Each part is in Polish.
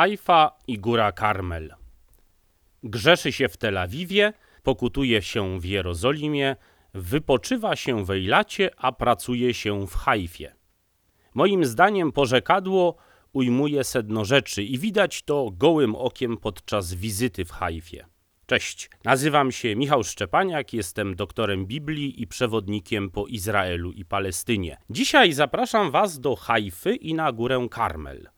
Haifa i Góra Karmel. Grzeszy się w Tel Awiwie, pokutuje się w Jerozolimie, wypoczywa się w Ejlacie, a pracuje się w Haifie. Moim zdaniem porzekadło ujmuje sedno rzeczy i widać to gołym okiem podczas wizyty w Haifie. Cześć, nazywam się Michał Szczepaniak, jestem doktorem Biblii i przewodnikiem po Izraelu i Palestynie. Dzisiaj zapraszam Was do Haify i na górę Karmel.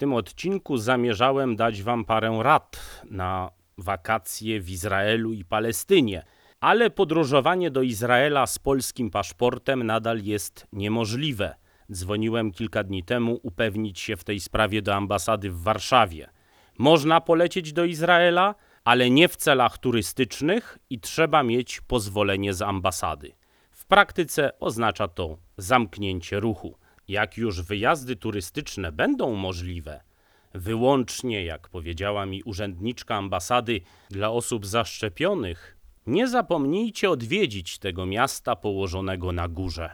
Tym odcinku zamierzałem dać Wam parę rad na wakacje w Izraelu i Palestynie, ale podróżowanie do Izraela z polskim paszportem nadal jest niemożliwe. Dzwoniłem kilka dni temu upewnić się w tej sprawie do ambasady w Warszawie. Można polecieć do Izraela, ale nie w celach turystycznych i trzeba mieć pozwolenie z ambasady. W praktyce oznacza to zamknięcie ruchu. Jak już wyjazdy turystyczne będą możliwe, wyłącznie, jak powiedziała mi urzędniczka ambasady, dla osób zaszczepionych, nie zapomnijcie odwiedzić tego miasta położonego na górze.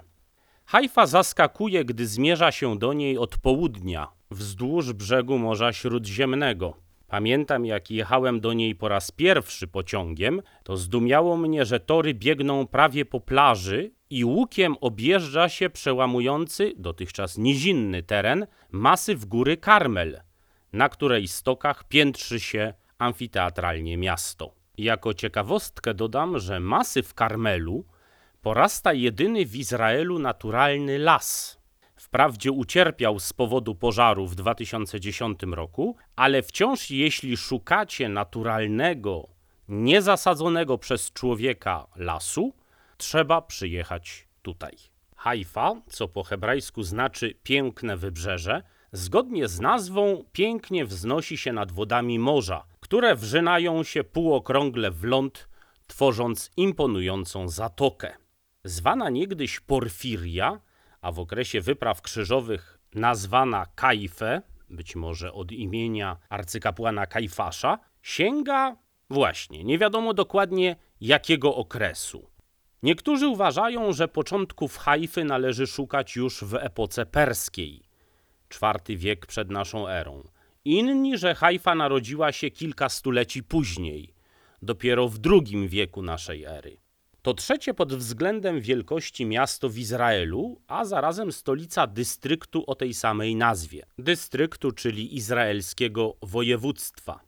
Haifa zaskakuje, gdy zmierza się do niej od południa, wzdłuż brzegu Morza Śródziemnego. Pamiętam, jak jechałem do niej po raz pierwszy pociągiem, to zdumiało mnie, że tory biegną prawie po plaży i łukiem objeżdża się przełamujący, dotychczas nizinny teren, masyw góry Karmel, na której stokach piętrzy się amfiteatralnie miasto. Jako ciekawostkę dodam, że masyw Karmelu porasta jedyny w Izraelu naturalny las. Wprawdzie ucierpiał z powodu pożaru w 2010 roku, ale wciąż jeśli szukacie naturalnego, niezasadzonego przez człowieka lasu, trzeba przyjechać tutaj. Haifa, co po hebrajsku znaczy piękne wybrzeże, zgodnie z nazwą pięknie wznosi się nad wodami morza, które wrzynają się półokrągle w ląd, tworząc imponującą zatokę. Zwana niegdyś Porfiria, a w okresie wypraw krzyżowych nazwana Kajfę, być może od imienia arcykapłana Kajfasza, sięga właśnie nie wiadomo dokładnie jakiego okresu. Niektórzy uważają, że początków Hajfy należy szukać już w epoce perskiej, IV wiek przed naszą erą. Inni, że Hajfa narodziła się kilka stuleci później, dopiero w II wieku naszej ery. To trzecie pod względem wielkości miasto w Izraelu, a zarazem stolica dystryktu o tej samej nazwie. Dystryktu, czyli izraelskiego województwa.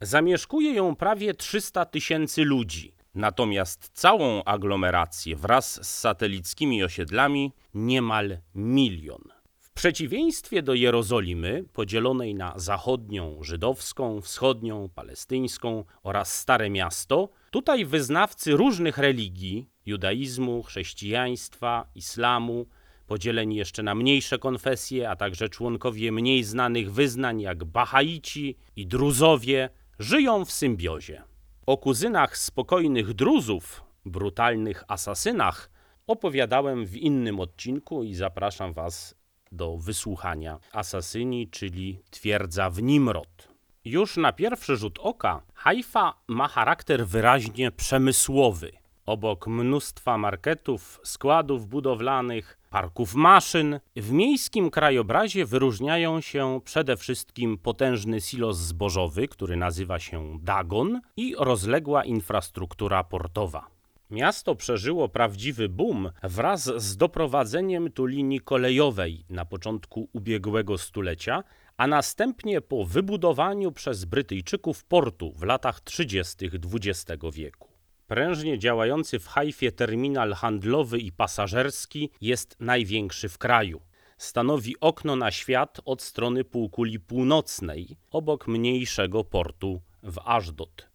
Zamieszkuje ją prawie 300 tysięcy ludzi. Natomiast całą aglomerację wraz z satelickimi osiedlami niemal milion. W przeciwieństwie do Jerozolimy, podzielonej na zachodnią żydowską, wschodnią palestyńską oraz Stare Miasto, tutaj wyznawcy różnych religii judaizmu, chrześcijaństwa, islamu podzieleni jeszcze na mniejsze konfesje, a także członkowie mniej znanych wyznań jak Bahaici i Druzowie żyją w symbiozie. O kuzynach spokojnych Druzów, brutalnych asasynach, opowiadałem w innym odcinku i zapraszam Was do wysłuchania. Asasyni, czyli twierdza w Nimrod. Już na pierwszy rzut oka Haifa ma charakter wyraźnie przemysłowy. Obok mnóstwa marketów, składów budowlanych, parków maszyn, w miejskim krajobrazie wyróżniają się przede wszystkim potężny silos zbożowy, który nazywa się Dagon, i rozległa infrastruktura portowa. Miasto przeżyło prawdziwy boom wraz z doprowadzeniem tu linii kolejowej na początku ubiegłego stulecia, a następnie po wybudowaniu przez Brytyjczyków portu w latach 30. XX wieku. Prężnie działający w Hajfie terminal handlowy i pasażerski jest największy w kraju. Stanowi okno na świat od strony półkuli północnej, obok mniejszego portu w Ashdod.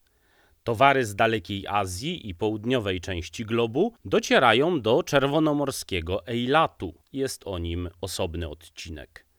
Towary z dalekiej Azji i południowej części globu docierają do czerwonomorskiego Eilatu. Jest o nim osobny odcinek.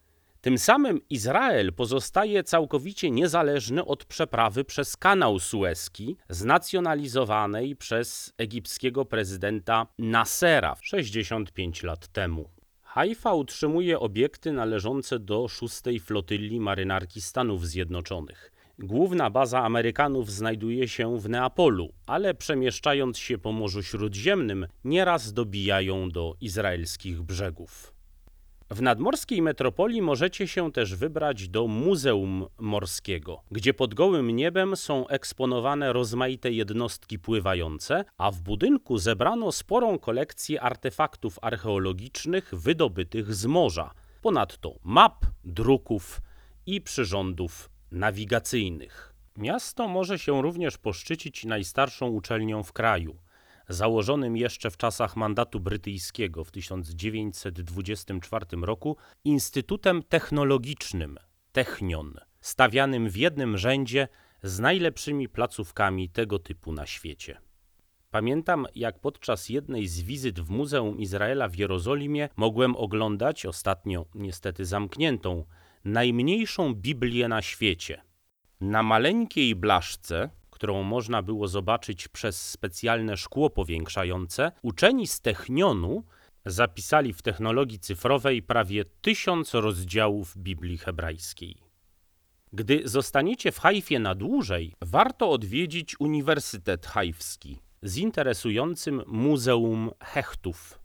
Tym samym Izrael pozostaje całkowicie niezależny od przeprawy przez kanał Suezki, znacjonalizowanej przez egipskiego prezydenta Nasera 65 lat temu. Haifa utrzymuje obiekty należące do szóstej flotyli marynarki Stanów Zjednoczonych. Główna baza Amerykanów znajduje się w Neapolu, ale przemieszczając się po Morzu Śródziemnym, nieraz dobijają do izraelskich brzegów. W nadmorskiej metropolii możecie się też wybrać do Muzeum Morskiego, gdzie pod gołym niebem są eksponowane rozmaite jednostki pływające, a w budynku zebrano sporą kolekcję artefaktów archeologicznych wydobytych z morza, ponadto map, druków i przyrządów nawigacyjnych. Miasto może się również poszczycić najstarszą uczelnią w kraju – założonym jeszcze w czasach mandatu brytyjskiego w 1924 roku Instytutem Technologicznym Technion, stawianym w jednym rzędzie z najlepszymi placówkami tego typu na świecie. Pamiętam, jak podczas jednej z wizyt w Muzeum Izraela w Jerozolimie mogłem oglądać, ostatnio niestety zamkniętą, najmniejszą Biblię na świecie. Na maleńkiej blaszce którą można było zobaczyć przez specjalne szkło powiększające, uczeni z Technionu zapisali w technologii cyfrowej prawie tysiąc rozdziałów Biblii hebrajskiej. Gdy zostaniecie w Hajfie na dłużej, warto odwiedzić Uniwersytet Hajfski z interesującym Muzeum Hechtów.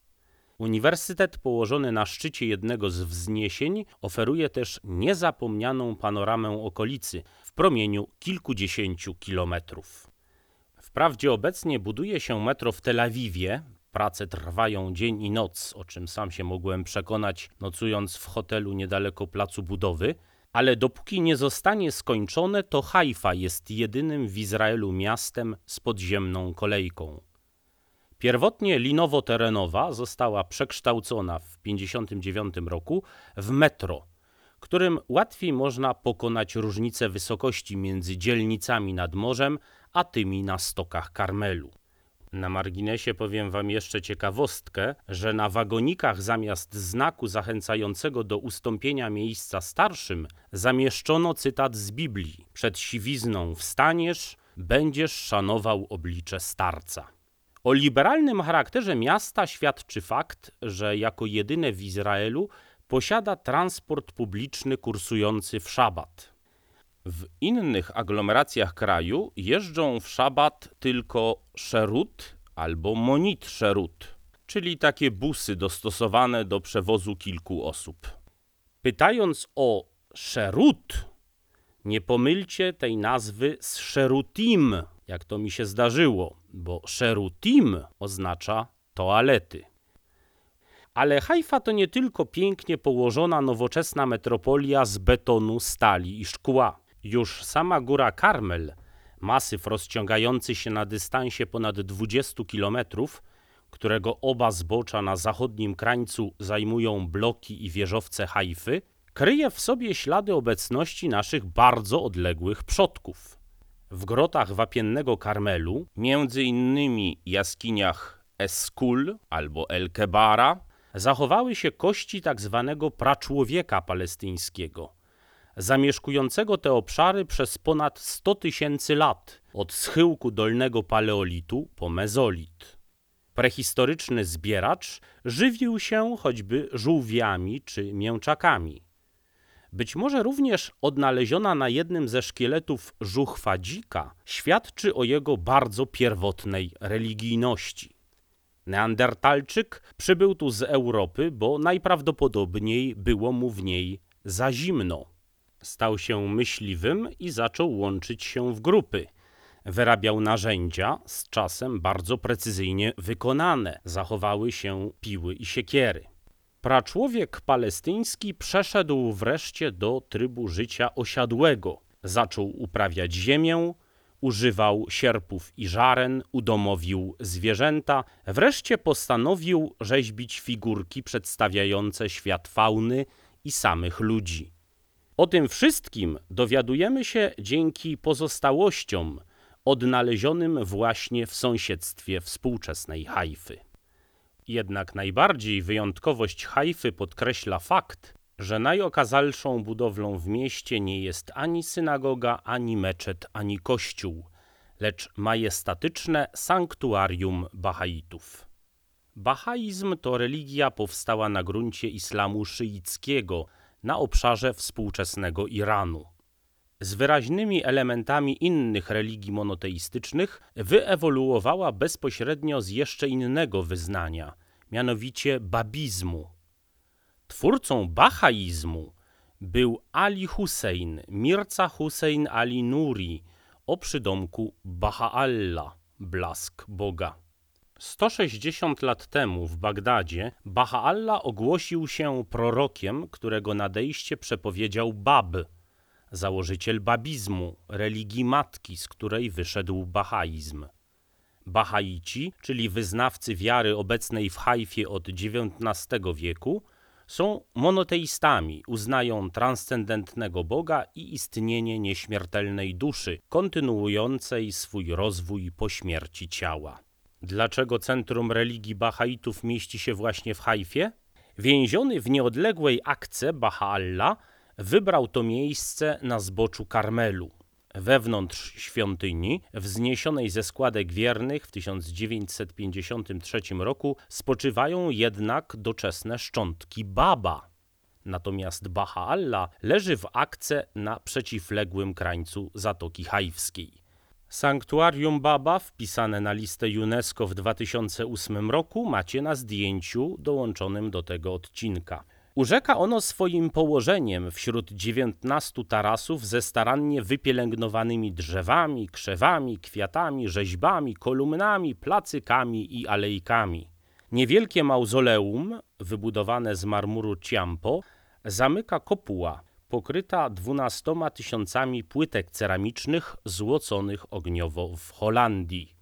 Uniwersytet położony na szczycie jednego z wzniesień oferuje też niezapomnianą panoramę okolicy, promieniu kilkudziesięciu kilometrów. Wprawdzie obecnie buduje się metro w Tel Awiwie, prace trwają dzień i noc, o czym sam się mogłem przekonać nocując w hotelu niedaleko placu budowy, ale dopóki nie zostanie skończone, to Haifa jest jedynym w Izraelu miastem z podziemną kolejką. Pierwotnie linowo-terenowa została przekształcona w 1959 roku w metro – którym łatwiej można pokonać różnice wysokości między dzielnicami nad morzem a tymi na stokach Karmelu. Na marginesie powiem Wam jeszcze ciekawostkę, że na wagonikach zamiast znaku zachęcającego do ustąpienia miejsca starszym zamieszczono cytat z Biblii: Przed siwizną wstaniesz, będziesz szanował oblicze starca. O liberalnym charakterze miasta świadczy fakt, że jako jedyne w Izraelu posiada transport publiczny kursujący w szabat. W innych aglomeracjach kraju jeżdżą w szabat tylko szerut albo monit szerut, czyli takie busy dostosowane do przewozu kilku osób. Pytając o szerut, nie pomylcie tej nazwy z szerutim, jak to mi się zdarzyło, bo szerutim oznacza toalety. Ale Haifa to nie tylko pięknie położona nowoczesna metropolia z betonu, stali i szkła. Już sama góra Karmel, masyw rozciągający się na dystansie ponad 20 kilometrów, którego oba zbocza na zachodnim krańcu zajmują bloki i wieżowce Haify, kryje w sobie ślady obecności naszych bardzo odległych przodków. W grotach wapiennego Karmelu, między innymi jaskiniach Eskul albo El Kebara, zachowały się kości tak zwanego praczłowieka palestyńskiego, zamieszkującego te obszary przez ponad 100 tysięcy lat, od schyłku dolnego paleolitu po mezolit. Prehistoryczny zbieracz żywił się choćby żółwiami czy mięczakami. Być może również odnaleziona na jednym ze szkieletów żuchwa dzika świadczy o jego bardzo pierwotnej religijności. Neandertalczyk przybył tu z Europy, bo najprawdopodobniej było mu w niej za zimno. Stał się myśliwym i zaczął łączyć się w grupy. Wyrabiał narzędzia, z czasem bardzo precyzyjnie wykonane. Zachowały się piły i siekiery. Praczłowiek palestyński przeszedł wreszcie do trybu życia osiadłego. Zaczął uprawiać ziemię, używał sierpów i żaren, udomowił zwierzęta, wreszcie postanowił rzeźbić figurki przedstawiające świat fauny i samych ludzi. O tym wszystkim dowiadujemy się dzięki pozostałościom odnalezionym właśnie w sąsiedztwie współczesnej Hajfy. Jednak najbardziej wyjątkowość Hajfy podkreśla fakt, że najokazalszą budowlą w mieście nie jest ani synagoga, ani meczet, ani kościół, lecz majestatyczne sanktuarium Bahaitów. Bahaizm to religia powstała na gruncie islamu szyickiego na obszarze współczesnego Iranu. Z wyraźnymi elementami innych religii monoteistycznych wyewoluowała bezpośrednio z jeszcze innego wyznania, mianowicie babizmu, Twórcą bahaizmu był Ali Hussein, Mirza Hussein Ali Nuri o przydomku Baha'allah, blask Boga. 160 lat temu w Bagdadzie Baha'allah ogłosił się prorokiem, którego nadejście przepowiedział Bab, założyciel babizmu, religii matki, z której wyszedł bahaizm. Bahaici, czyli wyznawcy wiary obecnej w Hajfie od XIX wieku, są monoteistami, uznają transcendentnego Boga i istnienie nieśmiertelnej duszy, kontynuującej swój rozwój po śmierci ciała. Dlaczego centrum religii Bahaitów mieści się właśnie w Hajfie? Więziony w nieodległej akce Baha'allah wybrał to miejsce na zboczu Karmelu. Wewnątrz świątyni, wzniesionej ze składek wiernych w 1953 roku, spoczywają jednak doczesne szczątki Baba. Natomiast Baha'allah leży w akce na przeciwległym krańcu Zatoki Hajwskiej. Sanktuarium Baba, wpisane na listę UNESCO w 2008 roku, macie na zdjęciu dołączonym do tego odcinka. Urzeka ono swoim położeniem wśród dziewiętnastu tarasów ze starannie wypielęgnowanymi drzewami, krzewami, kwiatami, rzeźbami, kolumnami, placykami i alejkami. Niewielkie mauzoleum, wybudowane z marmuru Ciampo, zamyka kopuła, pokryta dwunastoma tysiącami płytek ceramicznych złoconych ogniowo w Holandii.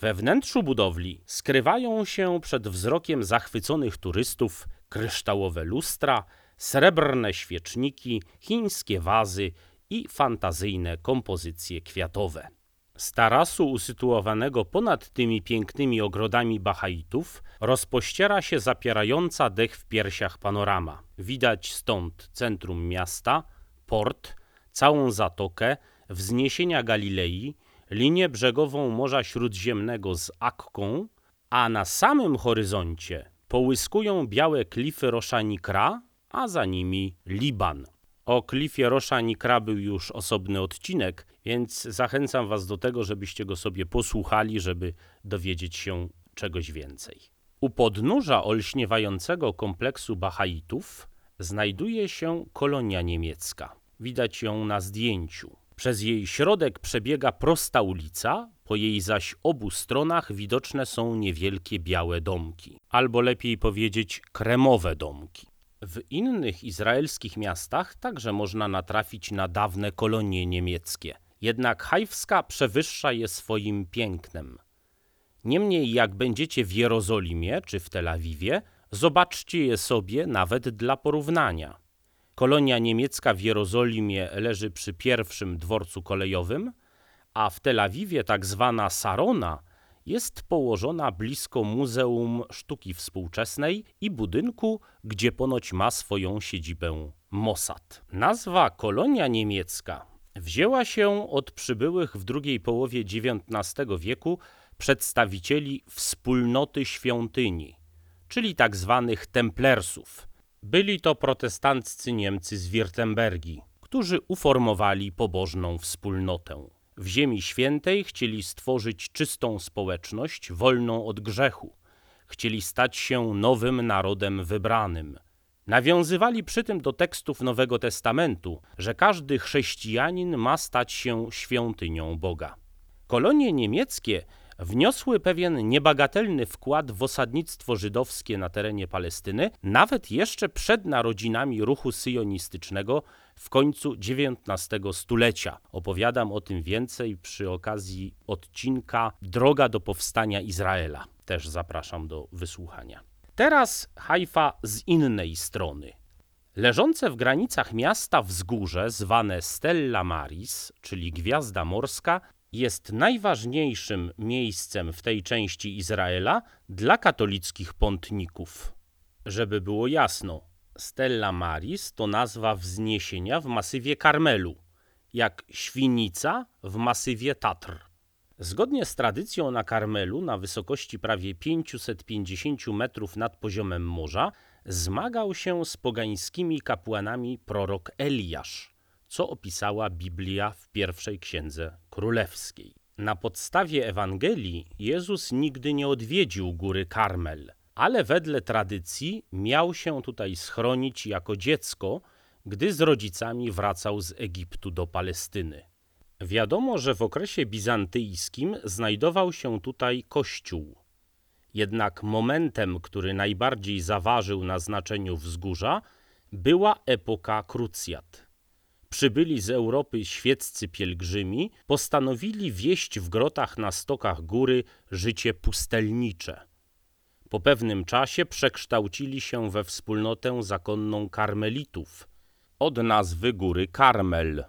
We wnętrzu budowli skrywają się przed wzrokiem zachwyconych turystów kryształowe lustra, srebrne świeczniki, chińskie wazy i fantazyjne kompozycje kwiatowe. Z tarasu usytuowanego ponad tymi pięknymi ogrodami Bahaitów rozpościera się zapierająca dech w piersiach panorama. Widać stąd centrum miasta, port, całą zatokę, wzniesienia Galilei, linię brzegową Morza Śródziemnego z Akką, a na samym horyzoncie połyskują białe klify Roszanikra, a za nimi Liban. O klifie Roszanikra był już osobny odcinek, więc zachęcam Was do tego, żebyście go sobie posłuchali, żeby dowiedzieć się czegoś więcej. U podnóża olśniewającego kompleksu Bahaitów znajduje się kolonia niemiecka. Widać ją na zdjęciu. Przez jej środek przebiega prosta ulica, po jej zaś obu stronach widoczne są niewielkie białe domki, albo lepiej powiedzieć kremowe domki. W innych izraelskich miastach także można natrafić na dawne kolonie niemieckie. Jednak Hajwska przewyższa je swoim pięknem. Niemniej jak będziecie w Jerozolimie czy w Tel Awiwie, zobaczcie je sobie nawet dla porównania. Kolonia niemiecka w Jerozolimie leży przy pierwszym dworcu kolejowym, a w Tel Awiwie tak zwana Sarona jest położona blisko Muzeum Sztuki Współczesnej i budynku, gdzie ponoć ma swoją siedzibę Mossad. Nazwa kolonia niemiecka wzięła się od przybyłych w drugiej połowie XIX wieku przedstawicieli wspólnoty świątyni, czyli tak zwanych templersów. Byli to protestanccy Niemcy z Wirtembergi, którzy uformowali pobożną wspólnotę. W Ziemi Świętej chcieli stworzyć czystą społeczność, wolną od grzechu. Chcieli stać się nowym narodem wybranym. Nawiązywali przy tym do tekstów Nowego Testamentu, że każdy chrześcijanin ma stać się świątynią Boga. Kolonie niemieckie wniosły pewien niebagatelny wkład w osadnictwo żydowskie na terenie Palestyny, nawet jeszcze przed narodzinami ruchu syjonistycznego w końcu XIX stulecia. Opowiadam o tym więcej przy okazji odcinka Droga do powstania Izraela. Też zapraszam do wysłuchania. Teraz Haifa z innej strony. Leżące w granicach miasta wzgórze, zwane Stella Maris, czyli Gwiazda Morska, jest najważniejszym miejscem w tej części Izraela dla katolickich pątników. Żeby było jasno, Stella Maris to nazwa wzniesienia w masywie Karmelu, jak świnica w masywie Tatr. Zgodnie z tradycją na Karmelu, na wysokości prawie 550 metrów nad poziomem morza, zmagał się z pogańskimi kapłanami prorok Eliasz co opisała Biblia w pierwszej księdze królewskiej. Na podstawie Ewangelii Jezus nigdy nie odwiedził góry Karmel, ale wedle tradycji miał się tutaj schronić jako dziecko, gdy z rodzicami wracał z Egiptu do Palestyny. Wiadomo, że w okresie bizantyjskim znajdował się tutaj kościół. Jednak momentem, który najbardziej zaważył na znaczeniu wzgórza, była epoka krucjat. Przybyli z Europy świeccy pielgrzymi postanowili wieść w grotach na stokach góry życie pustelnicze. Po pewnym czasie przekształcili się we wspólnotę zakonną karmelitów, od nazwy góry Karmel.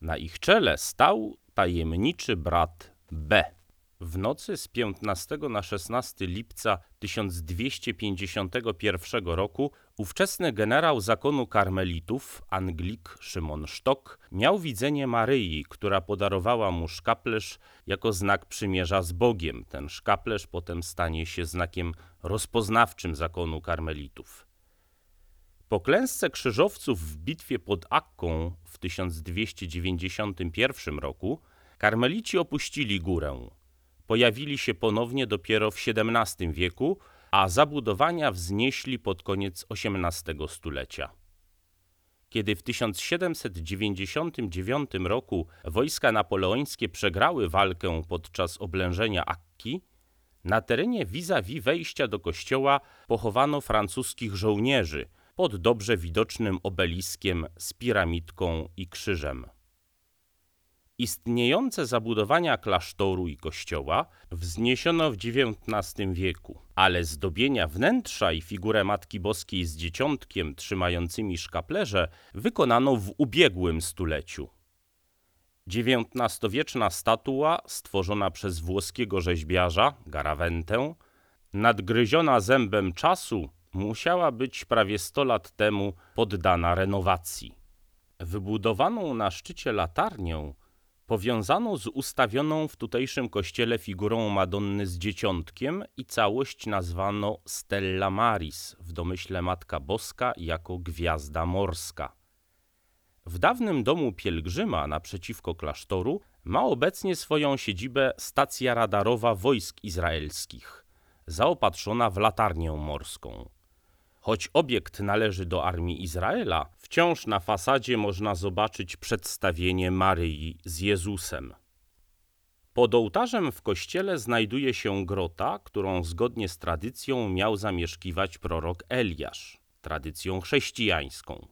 Na ich czele stał tajemniczy brat B. W nocy z 15 na 16 lipca 1251 roku ówczesny generał zakonu karmelitów, Anglik Szymon Sztok, miał widzenie Maryi, która podarowała mu szkaplerz jako znak przymierza z Bogiem. Ten szkaplerz potem stanie się znakiem rozpoznawczym zakonu karmelitów. Po klęsce krzyżowców w bitwie pod Akką w 1291 roku karmelici opuścili górę. Pojawili się ponownie dopiero w XVII wieku, a zabudowania wznieśli pod koniec XVIII stulecia. Kiedy w 1799 roku wojska napoleońskie przegrały walkę podczas oblężenia Akki, na terenie vis-a-vis wejścia do kościoła pochowano francuskich żołnierzy – pod dobrze widocznym obeliskiem z piramidką i krzyżem. Istniejące zabudowania klasztoru i kościoła wzniesiono w XIX wieku, ale zdobienia wnętrza i figurę Matki Boskiej z dzieciątkiem trzymającymi szkaplerze wykonano w ubiegłym stuleciu. XIX-wieczna statua stworzona przez włoskiego rzeźbiarza Garaventę, nadgryziona zębem czasu, musiała być prawie 100 lat temu poddana renowacji. Wybudowaną na szczycie latarnię powiązano z ustawioną w tutejszym kościele figurą Madonny z dzieciątkiem i całość nazwano Stella Maris, w domyśle Matka Boska jako gwiazda morska. W dawnym domu pielgrzyma naprzeciwko klasztoru ma obecnie swoją siedzibę stacja radarowa wojsk izraelskich, zaopatrzona w latarnię morską. Choć obiekt należy do armii Izraela, wciąż na fasadzie można zobaczyć przedstawienie Maryi z Jezusem. Pod ołtarzem w kościele znajduje się grota, którą zgodnie z tradycją miał zamieszkiwać prorok Eliasz, tradycją chrześcijańską.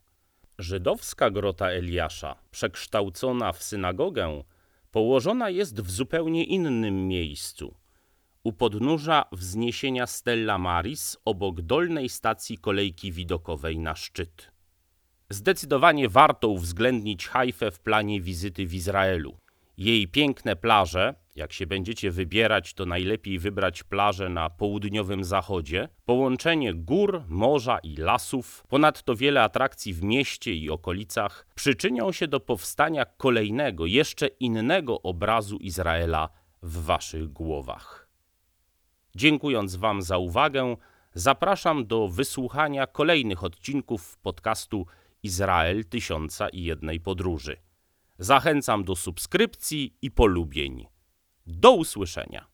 Żydowska grota Eliasza, przekształcona w synagogę, położona jest w zupełnie innym miejscu – u podnóża wzniesienia Stella Maris obok dolnej stacji kolejki widokowej na szczyt. Zdecydowanie warto uwzględnić Hajfę w planie wizyty w Izraelu. Jej piękne plaże, jak się będziecie wybierać, to najlepiej wybrać plażę na południowym zachodzie, połączenie gór, morza i lasów, ponadto wiele atrakcji w mieście i okolicach przyczynią się do powstania kolejnego, jeszcze innego obrazu Izraela w waszych głowach. Dziękując Wam za uwagę, zapraszam do wysłuchania kolejnych odcinków podcastu Izrael Tysiąca i Jednej Podróży. Zachęcam do subskrypcji i polubień. Do usłyszenia.